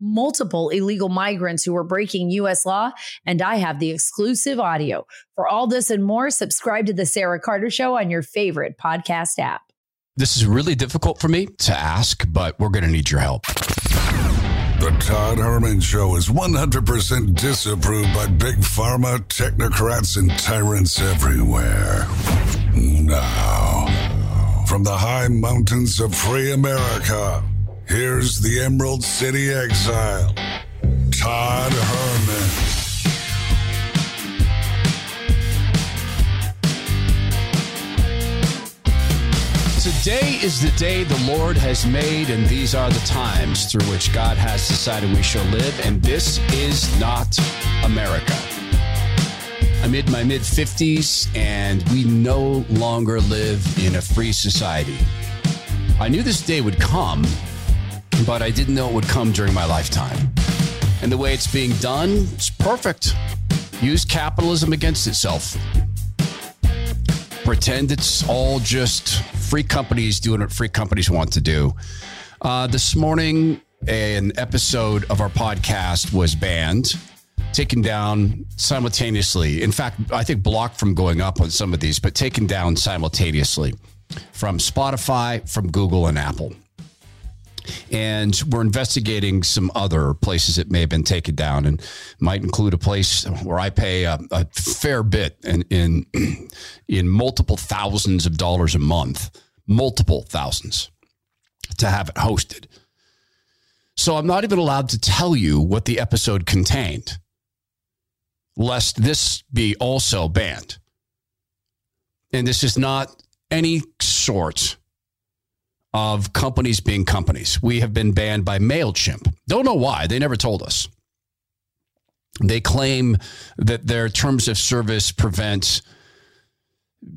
multiple illegal migrants who were breaking U.S. law, and I have the exclusive audio. For all this and more, subscribe to The Sarah Carter Show on your favorite podcast app. This is really difficult for me to ask, but we're going to need your help. The Todd Herman Show is 100% disapproved by big pharma, technocrats, and tyrants everywhere. Now, from the high mountains of free America, Here's the Emerald City exile, Todd Herman. Today is the day the Lord has made, and these are the times through which God has decided we shall live, and this is not America. I'm in my mid 50s, and we no longer live in a free society. I knew this day would come but I didn't know it would come during my lifetime. And the way it's being done, it's perfect. Use capitalism against itself. Pretend it's all just free companies doing what free companies want to do. Uh, this morning, an episode of our podcast was banned, taken down simultaneously. In fact, I think blocked from going up on some of these, but taken down simultaneously from Spotify, from Google, and Apple. And we're investigating some other places that may have been taken down and might include a place where I pay a, a fair bit in, in, in multiple thousands of dollars a month, multiple thousands to have it hosted. So I'm not even allowed to tell you what the episode contained, lest this be also banned. And this is not any sort of companies being companies. We have been banned by MailChimp. Don't know why. They never told us. They claim that their terms of service prevent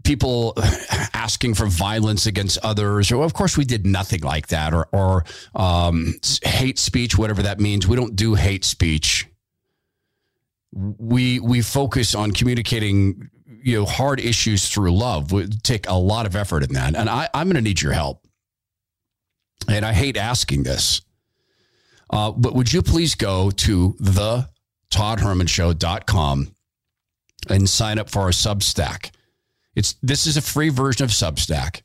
people asking for violence against others. Or, of course, we did nothing like that. Or, or um, hate speech, whatever that means. We don't do hate speech. We we focus on communicating you know hard issues through love. We take a lot of effort in that, and I, I'm going to need your help and I hate asking this, uh, but would you please go to the toddhermanshow.com and sign up for our Substack? It's this is a free version of Substack.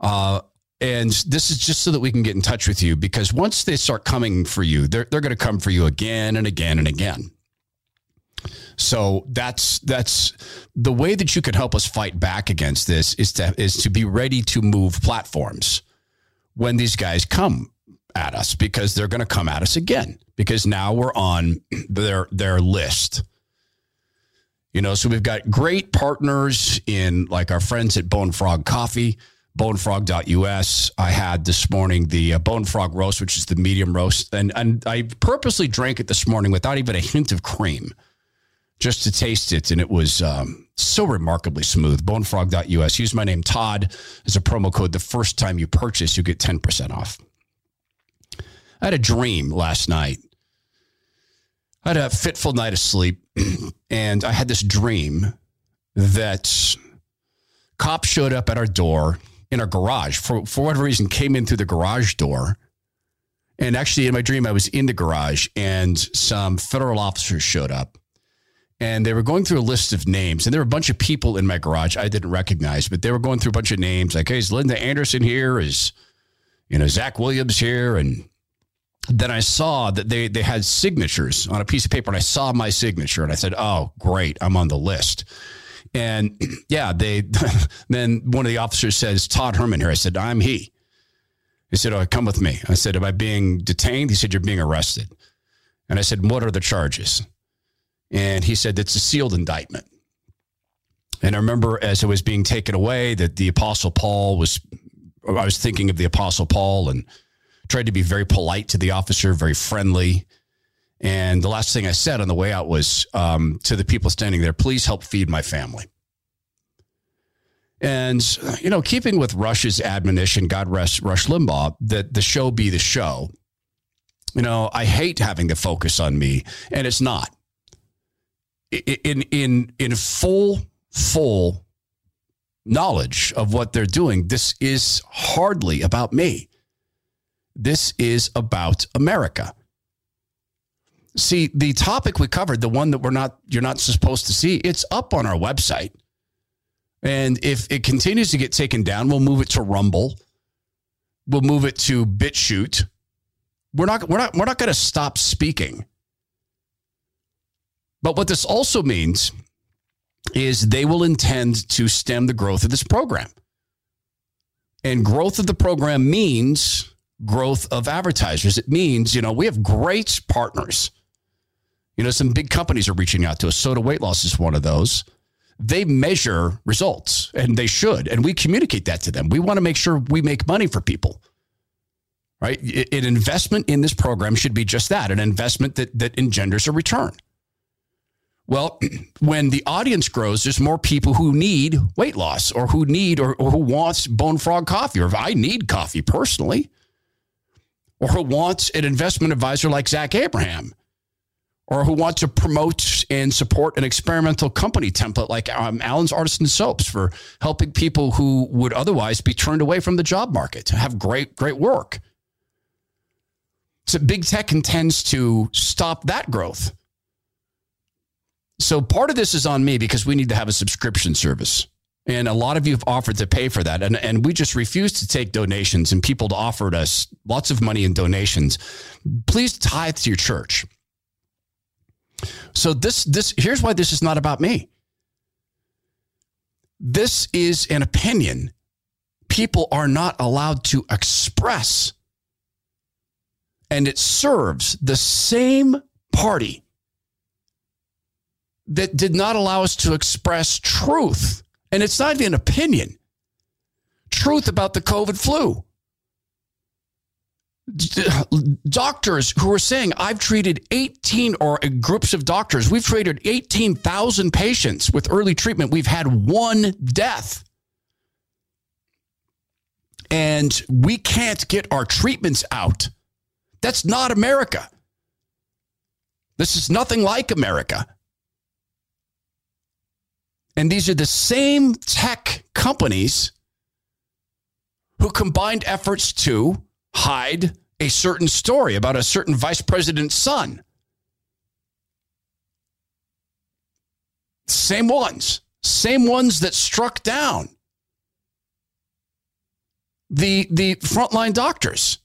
Uh, and this is just so that we can get in touch with you because once they start coming for you, they're, they're going to come for you again and again and again. So that's that's the way that you can help us fight back against this is to is to be ready to move platforms when these guys come at us because they're going to come at us again because now we're on their their list. You know, so we've got great partners in like our friends at Bone Frog Coffee, bonefrog.us. I had this morning the uh, Bone Frog roast, which is the medium roast, and and I purposely drank it this morning without even a hint of cream, just to taste it, and it was um, so remarkably smooth. Bonefrog.us. Use my name Todd as a promo code. The first time you purchase, you get 10% off. I had a dream last night. I had a fitful night of sleep, and I had this dream that cops showed up at our door in our garage for, for whatever reason, came in through the garage door. And actually, in my dream, I was in the garage, and some federal officers showed up and they were going through a list of names and there were a bunch of people in my garage I didn't recognize, but they were going through a bunch of names like, hey, is Linda Anderson here? Is, you know, Zach Williams here? And then I saw that they, they had signatures on a piece of paper and I saw my signature and I said, oh, great, I'm on the list. And yeah, they, then one of the officers says, Todd Herman here. I said, I'm he. He said, oh, come with me. I said, am I being detained? He said, you're being arrested. And I said, what are the charges? And he said it's a sealed indictment. And I remember as it was being taken away that the Apostle Paul was, I was thinking of the Apostle Paul and tried to be very polite to the officer, very friendly. And the last thing I said on the way out was um, to the people standing there, please help feed my family. And, you know, keeping with Rush's admonition, God rest Rush Limbaugh, that the show be the show, you know, I hate having the focus on me, and it's not. In, in, in full, full knowledge of what they're doing, this is hardly about me. This is about America. See, the topic we covered, the one that we're not you're not supposed to see, it's up on our website. And if it continues to get taken down, we'll move it to Rumble. We'll move it to BitChute. We're not we're not we're not going to stop speaking. But what this also means is they will intend to stem the growth of this program. And growth of the program means growth of advertisers. It means, you know, we have great partners. You know, some big companies are reaching out to us. Soda Weight Loss is one of those. They measure results and they should. And we communicate that to them. We want to make sure we make money for people. Right? An investment in this program should be just that an investment that, that engenders a return. Well, when the audience grows, there's more people who need weight loss or who need or, or who wants bone frog coffee, or if I need coffee personally, or who wants an investment advisor like Zach Abraham or who want to promote and support an experimental company template like um, Allen's Artisan Soaps for helping people who would otherwise be turned away from the job market to have great, great work. So big tech intends to stop that growth. So part of this is on me because we need to have a subscription service. And a lot of you have offered to pay for that. And, and we just refuse to take donations and people offered us lots of money in donations. Please tithe to your church. So this this here's why this is not about me. This is an opinion people are not allowed to express. And it serves the same party that did not allow us to express truth. And it's not even an opinion. Truth about the COVID flu doctors who are saying, I've treated 18 or groups of doctors, we've treated 18,000 patients with early treatment. We've had one death. And we can't get our treatments out. That's not America. This is nothing like America. And these are the same tech companies who combined efforts to hide a certain story about a certain vice president's son. Same ones, same ones that struck down the the frontline doctors.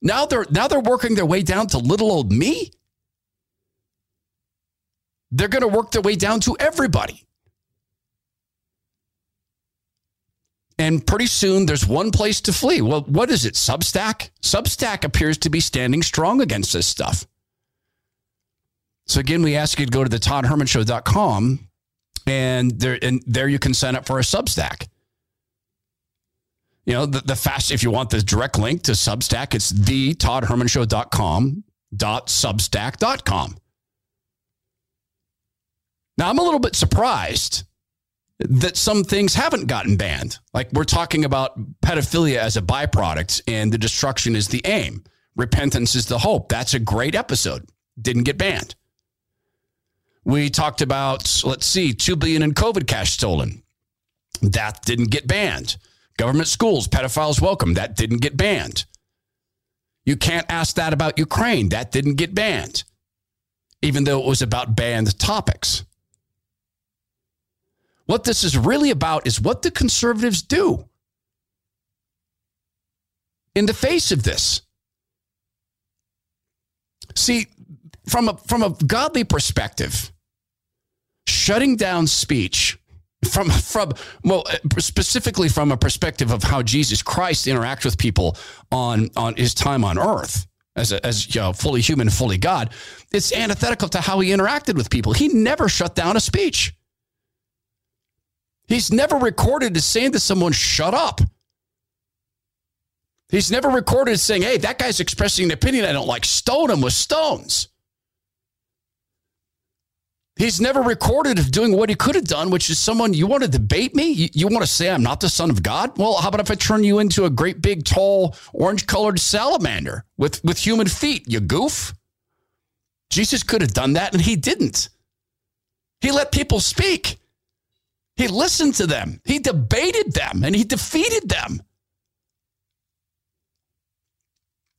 Now they're now they're working their way down to little old me. They're going to work their way down to everybody. And pretty soon there's one place to flee. Well, what is it? Substack? Substack appears to be standing strong against this stuff. So again, we ask you to go to the toddhermanshow.com and there and there you can sign up for a Substack. You know, the, the fast if you want the direct link to Substack, it's the toddhermanshow.com dot substack.com. Now I'm a little bit surprised that some things haven't gotten banned. Like we're talking about pedophilia as a byproduct and the destruction is the aim. Repentance is the hope. That's a great episode. Didn't get banned. We talked about, let's see, 2 billion in COVID cash stolen. That didn't get banned. Government schools, pedophiles welcome. That didn't get banned. You can't ask that about Ukraine. That didn't get banned, even though it was about banned topics. What this is really about is what the conservatives do in the face of this. See, from a, from a godly perspective, shutting down speech from from well specifically from a perspective of how Jesus Christ interacts with people on on his time on earth as a, as you know, fully human, fully God, it's antithetical to how he interacted with people. He never shut down a speech. He's never recorded as saying to someone, shut up. He's never recorded as saying, hey, that guy's expressing an opinion I don't like. Stone him with stones. He's never recorded of doing what he could have done, which is someone you want to debate me. You, you, want to say I'm not the son of God? Well, how about if I turn you into a great big tall orange colored salamander with, with human feet? You goof. Jesus could have done that and he didn't. He let people speak. He listened to them. He debated them and he defeated them.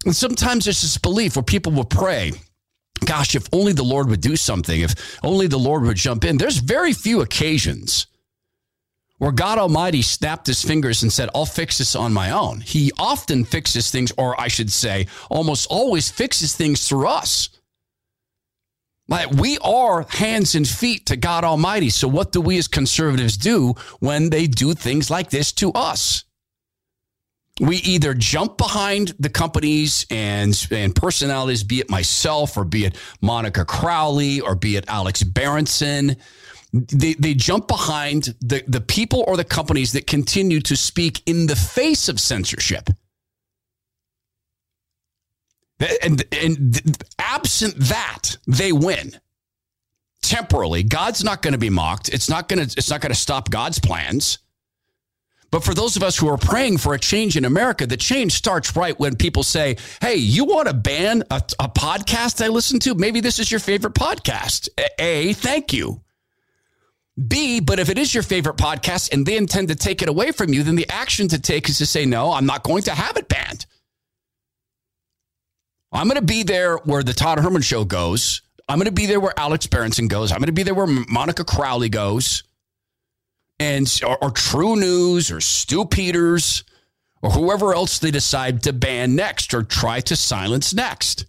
And sometimes there's this belief where people will pray gosh, if only the Lord would do something, if only the Lord would jump in. There's very few occasions where God Almighty snapped his fingers and said, I'll fix this on my own. He often fixes things, or I should say, almost always fixes things through us. Like we are hands and feet to God Almighty. So, what do we as conservatives do when they do things like this to us? we either jump behind the companies and, and personalities, be it myself or be it Monica Crowley or be it Alex Berenson. They, they jump behind the, the people or the companies that continue to speak in the face of censorship. And, and absent that, they win temporarily. God's not going to be mocked. It's not going to, it's not going to stop God's plans. But for those of us who are praying for a change in America, the change starts right when people say, Hey, you want to ban a, a podcast I listen to? Maybe this is your favorite podcast. A, thank you. B, but if it is your favorite podcast and they intend to take it away from you, then the action to take is to say, No, I'm not going to have it banned. I'm going to be there where the Todd Herman show goes. I'm going to be there where Alex Berenson goes. I'm going to be there where Monica Crowley goes and or, or TruNews or Stu Peters or whoever else they decide to ban next or try to silence next.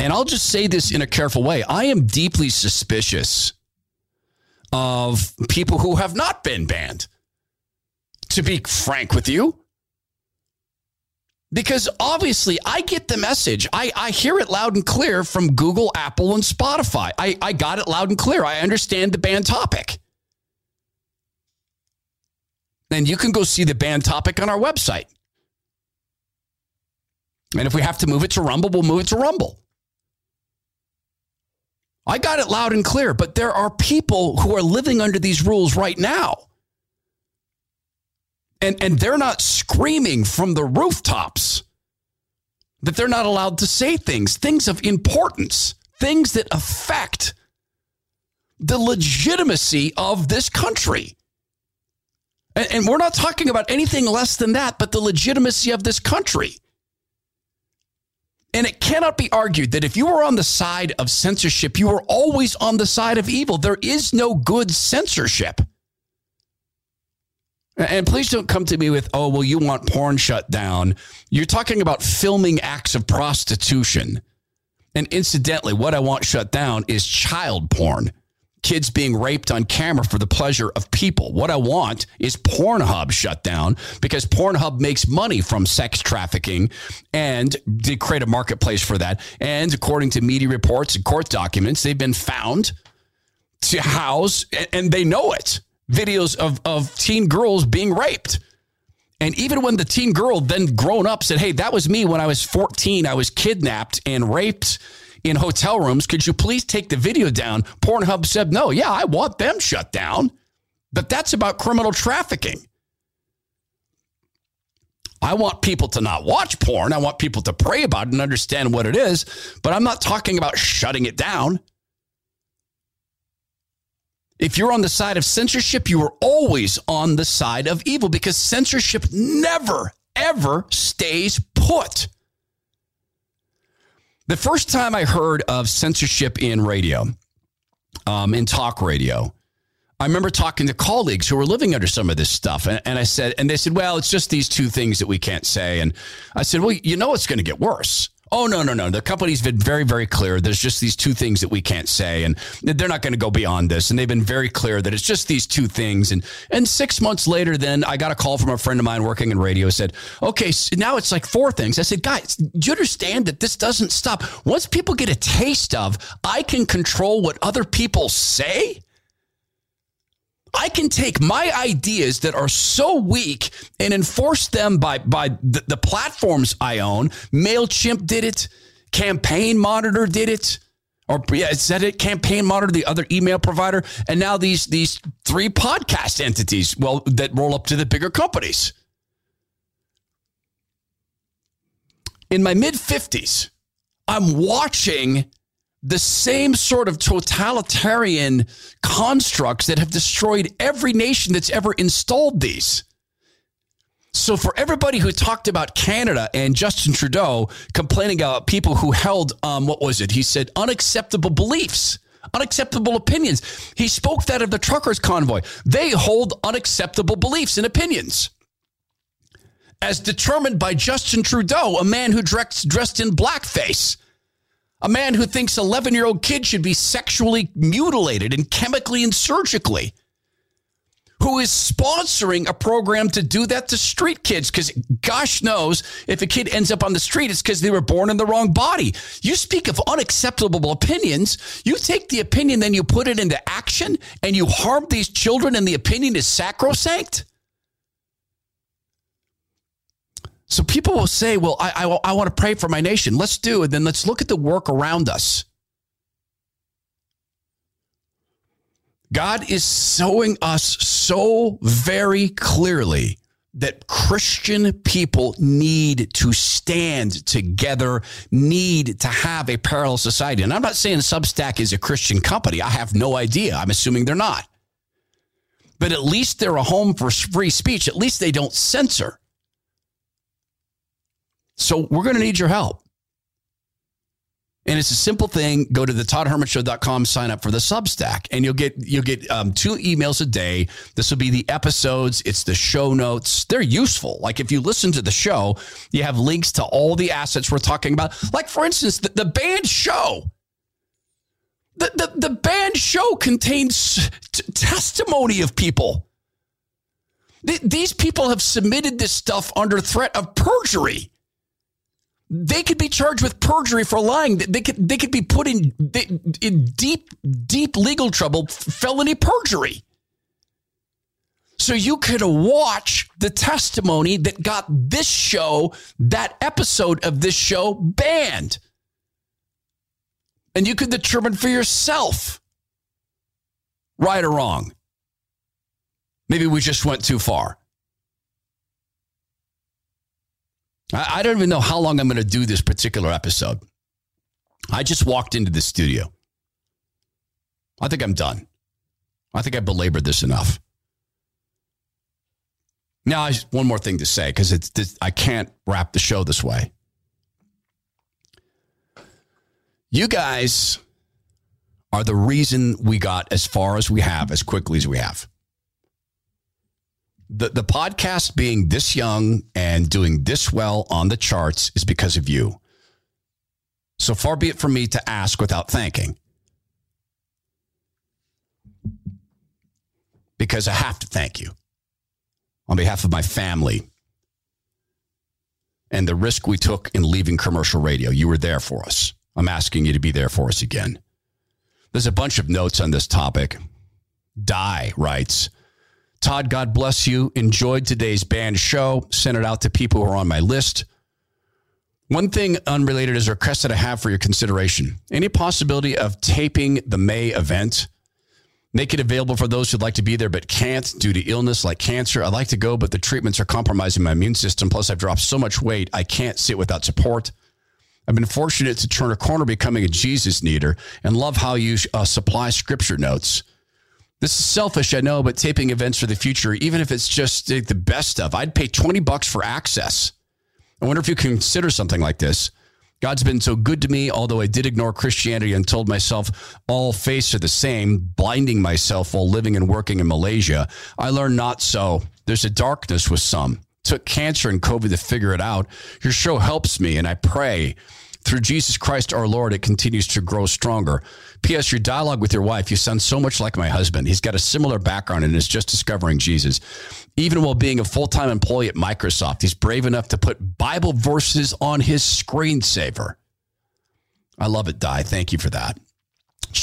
And I'll just say this in a careful way. I am deeply suspicious of people who have not been banned. To be frank with you, because obviously I get the message. I, I hear it loud and clear from Google, Apple, and Spotify. I, I got it loud and clear. I understand the banned topic. And you can go see the banned topic on our website. And if we have to move it to Rumble, we'll move it to Rumble. I got it loud and clear, but there are people who are living under these rules right now and, and they're not screaming from the rooftops that they're not allowed to say things, things of importance, things that affect the legitimacy of this country. And, and we're not talking about anything less than that, but the legitimacy of this country. And it cannot be argued that if you are on the side of censorship, you are always on the side of evil. There is no good censorship. And please don't come to me with, oh, well, you want porn shut down. You're talking about filming acts of prostitution. And incidentally, what I want shut down is child porn. Kids being raped on camera for the pleasure of people. What I want is Pornhub shut down because Pornhub makes money from sex trafficking and they create a marketplace for that. And according to media reports and court documents, they've been found to house, and they know it videos of, of teen girls being raped. And even when the teen girl then grown up said, Hey, that was me when I was 14, I was kidnapped and raped in hotel rooms. Could you please take the video down? Pornhub said, No, yeah, I want them shut down. But that's about criminal trafficking. I want people to not watch porn. I want people to pray about it and understand what it is. But I'm not talking about shutting it down. If you're on the side of censorship, you are always on the side of evil because censorship never, ever stays put. The first time I heard of censorship in radio, um, in talk radio, I remember talking to colleagues who were living under some of this stuff. And, and I said, and they said, well, it's just these two things that we can't say. And I said, well, you know, it's going to get worse. Oh, no, no, no. The company's been very, very clear. There's just these two things that we can't say, and they're not going to go beyond this. And they've been very clear that it's just these two things. And and six months later, then I got a call from a friend of mine working in radio. Said, okay, so now it's like four things. I said, guys, do you understand that this doesn't stop? Once people get a taste of, I can control what other people say. I can take my ideas that are so weak and enforce them by, by the, the platforms I own. MailChimp did it, Campaign Monitor did it, or yeah, it said it campaign monitor, the other email provider, and now these these three podcast entities, well, that roll up to the bigger companies. In my mid 50s, I'm watching the same sort of totalitarian constructs that have destroyed every nation that's ever installed these. So, for everybody who talked about Canada and Justin Trudeau complaining about people who held, um, what was it? He said unacceptable beliefs, unacceptable opinions. He spoke that of the truckers' convoy. They hold unacceptable beliefs and opinions. As determined by Justin Trudeau, a man who dressed, dressed in blackface, a man who thinks 11 year old kids should be sexually mutilated and chemically and surgically who is sponsoring a program to do that to street kids. Because gosh knows if a kid ends up on the street it's because they were born in the wrong body. You speak of unacceptable opinions. You take the opinion then you put it into action and you harm these children and the opinion is sacrosanct so people will say well i, I, I want to pray for my nation let's do it then let's look at the work around us God is showing us so very clearly that Christian people need to stand together, need to have a parallel society. And I'm not saying Substack is a Christian company. I have no idea. I'm assuming they're not. But at least they're a home for free speech. At least they don't censor. So we're going to need your help. And it's a simple thing. Go to the toddhermanshow.com, sign up for the Substack, and you'll get you'll get um, two emails a day. This will be the episodes. It's the show notes. They're useful. Like if you listen to the show, you have links to all the assets we're talking about. Like for instance, the, the banned show. The, the, the banned show contains t- testimony of people. Th- these people have submitted this stuff under threat of perjury they could be charged with perjury for lying. They could they could be put in in deep deep legal trouble, felony perjury. So you could watch the testimony that got this show, that episode of this show banned. And you could determine for yourself right or wrong. Maybe we just went too far. I, don't even know how long I'm going to do this particular episode. I just walked into the studio. I think I'm done. I think I belabored this enough. Now, one more thing to say because it's this, I can't wrap the show this way. You guys are the reason we got as far as we have, as quickly as we have the, the podcast being this young and doing this well on the charts is because of you. So far be it from me to ask without thanking. Because I have to thank you on behalf of my family and the risk we took in leaving commercial radio. You were there for us. I'm asking you to be there for us again. There's a bunch of notes on this topic. Di writes, Todd, God bless you. Enjoyed today's banned show. Sent it out to people who are on my list. One thing unrelated is a request that I have for your consideration. Any possibility of taping the May event? Make it available for those who'd like to be there but can't due to illness like cancer. I'd like to go, but the treatments are compromising my immune system. Plus, I've dropped so much weight, I can't sit without support. I've been fortunate to turn a corner becoming a Jesus needer and love how you uh, supply scripture notes. This is selfish, I know, but taping events for the future, even if it's just the best stuff, I'd pay 20 bucks for access. I wonder if you consider something like this. God's been so good to me, although I did ignore Christianity and told myself all faiths are the same, blinding myself while living and working in Malaysia. I learned not so. There's a darkness with some. Took cancer and COVID to figure it out. Your show helps me, and I pray through Jesus Christ our Lord, it continues to grow stronger. P.S. Your dialogue with your wife, you sound so much like my husband. He's got a similar background and is just discovering Jesus. Even while being a full time employee at Microsoft, he's brave enough to put Bible verses on his screensaver. I love it, Di. Thank you for that.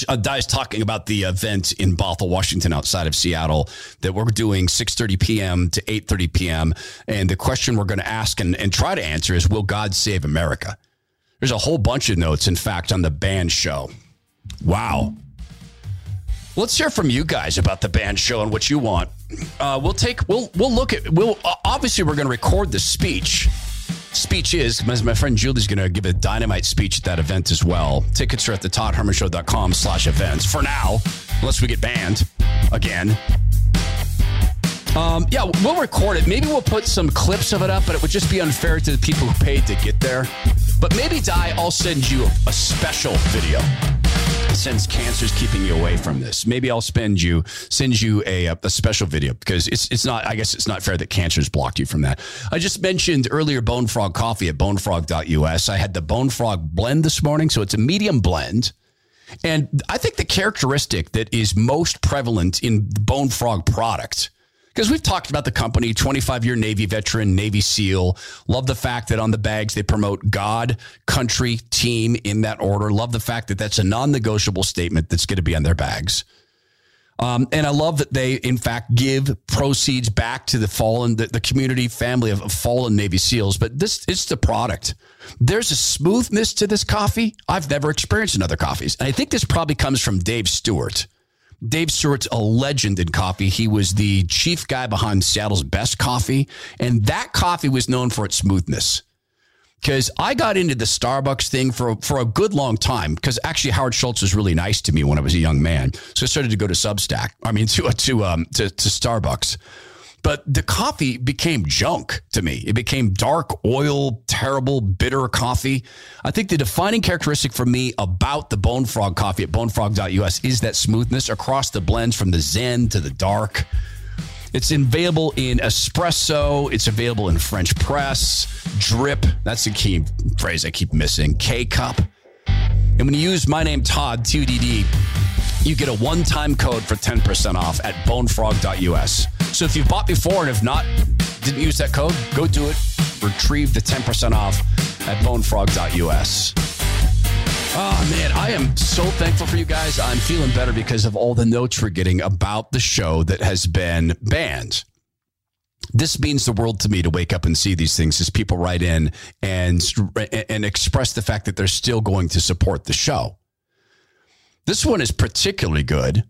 Uh, Di's talking about the event in Bothell, Washington, outside of Seattle, that we're doing 6:30 p.m. to 8:30 p.m. And the question we're going to ask and, and try to answer is, will God save America? There's a whole bunch of notes, in fact, on the banned show. Wow. Let's hear from you guys about the banned show and what you want. Uh, we'll take we'll we'll look at we'll uh, obviously we're going to record the speech. Speech is my, my friend Julie's going to give a dynamite speech at that event as well. Tickets are at the toddhermanshow.com slash events for now, unless we get banned again. Um, yeah, we'll record it. Maybe we'll put some clips of it up, but it would just be unfair to the people who paid to get there. But maybe, Di, I'll send you a special video since cancer's keeping you away from this. Maybe I'll spend you send you a, a special video because it's it's not I guess it's not fair that cancer's blocked you from that. I just mentioned earlier Bone Frog coffee at bonefrog.us. I had the Bone Frog blend this morning, so it's a medium blend. And I think the characteristic that is most prevalent in Bone Frog product because we've talked about the company, 25 year Navy veteran, Navy SEAL. Love the fact that on the bags they promote God, country, team in that order. Love the fact that that's a non negotiable statement that's going to be on their bags. Um, and I love that they, in fact, give proceeds back to the fallen, the, the community family of, of fallen Navy SEALs. But this is the product. There's a smoothness to this coffee I've never experienced in other coffees. And I think this probably comes from Dave Stewart. Dave Stewart's a legend in coffee. He was the chief guy behind Seattle's best coffee, and that coffee was known for its smoothness. Because I got into the Starbucks thing for for a good long time. Because actually, Howard Schultz was really nice to me when I was a young man, so I started to go to Substack. I mean, to to um to, to Starbucks. But the coffee became junk to me. It became dark, oil, terrible, bitter coffee. I think the defining characteristic for me about the Bone Frog coffee at bonefrog.us is that smoothness across the blends from the Zen to the dark. It's available in espresso. It's available in French press, drip. That's the key phrase I keep missing. K cup. And when you use my name, Todd, TUDD, you get a one time code for 10% off at bonefrog.us. So if you've bought before and if not, didn't use that code, go do it. Retrieve the 10% off at bonefrog.us. Oh man, I am so thankful for you guys. I'm feeling better because of all the notes we're getting about the show that has been banned. This means the world to me to wake up and see these things as people write in and and express the fact that they're still going to support the show. This one is particularly good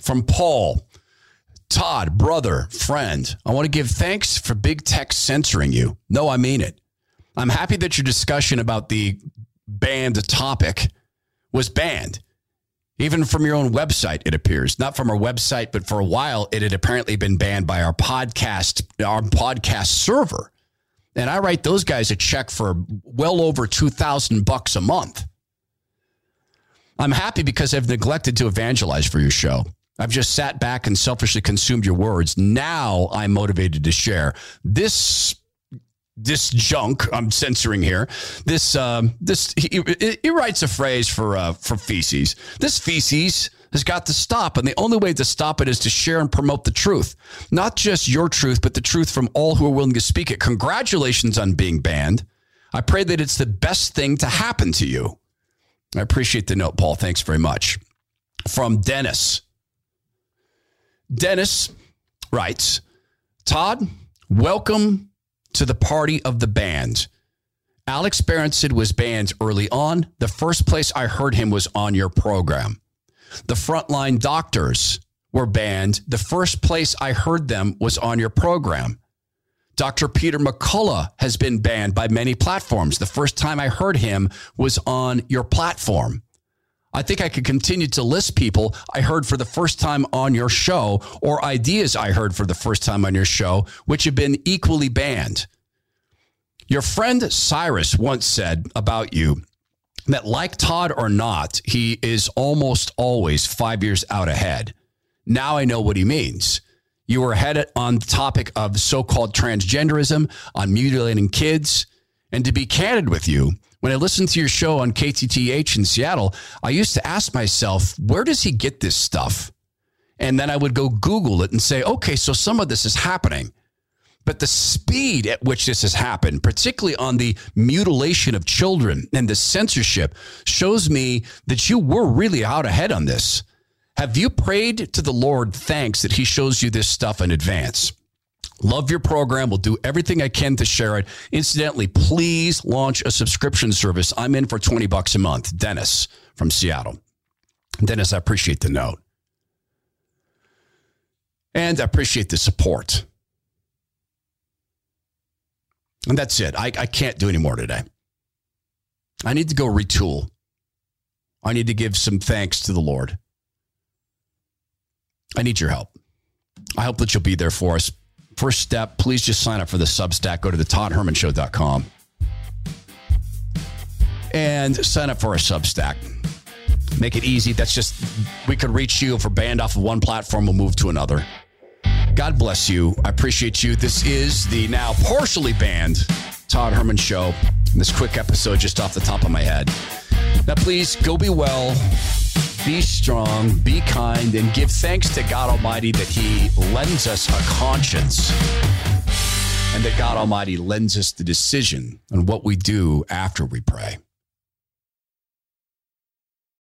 from Paul. Todd, brother, friend, I want to give thanks for big tech censoring you. No, I mean it. I'm happy that your discussion about the banned topic was banned. Even from your own website, it appears. Not from our website, but for a while, it had apparently been banned by our podcast, our podcast server. And I write those guys a check for well over 2000 bucks a month. I'm happy because I've neglected to evangelize for your show. I've just sat back and selfishly consumed your words. Now I'm motivated to share this this junk I'm censoring here. This um, this he, he, writes a phrase for uh, for feces. This feces has got to stop, and the only way to stop it is to share and promote the truth, not just your truth, but the truth from all who are willing to speak it. Congratulations on being banned. I pray that it's the best thing to happen to you. I appreciate the note, Paul. Thanks very much. From Dennis. Dennis writes Todd, welcome to the party of the banned. Alex Berenson was banned early on. The first place I heard him was on your program. The frontline doctors were banned. The first place I heard them was on your program. Dr. Peter McCullough has been banned by many platforms. The first time I heard him was on your platform. I think I could continue to list people I heard for the first time on your show or ideas I heard for the first time on your show, which have been equally banned. Your friend Cyrus once said about you that, like Todd or not, he is almost always five years out ahead. Now I know what he means. You were ahead on the topic of so called transgenderism, on mutilating kids. And to be candid with you, when I listened to your show on KTTH in Seattle, I used to ask myself, where does he get this stuff? And then I would go Google it and say, okay, so some of this is happening. But the speed at which this has happened, particularly on the mutilation of children and the censorship, shows me that you were really out ahead on this. Have you prayed to the Lord thanks that He shows you this stuff in advance? Love your program. We'll do everything I can to share it. Incidentally, please launch a subscription service. I'm in for 20 bucks a month. Dennis from Seattle. Dennis, I appreciate the note. And I appreciate the support. And that's it. I, I can't do any more today. I need to go retool. I need to give some thanks to the Lord. I need your help. I hope that you'll be there for us. First step, please just sign up for the Substack. Go to the toddhermanshow.com and sign up for our Substack. Make it easy. That's just, we could reach you if we're banned off of one platform, we'll move to another. God bless you. I appreciate you. This is the now partially banned Todd Herman Show. This quick episode, just off the top of my head. Now, please go be well, be strong, be kind, and give thanks to God Almighty that He lends us a conscience and that God Almighty lends us the decision on what we do after we pray.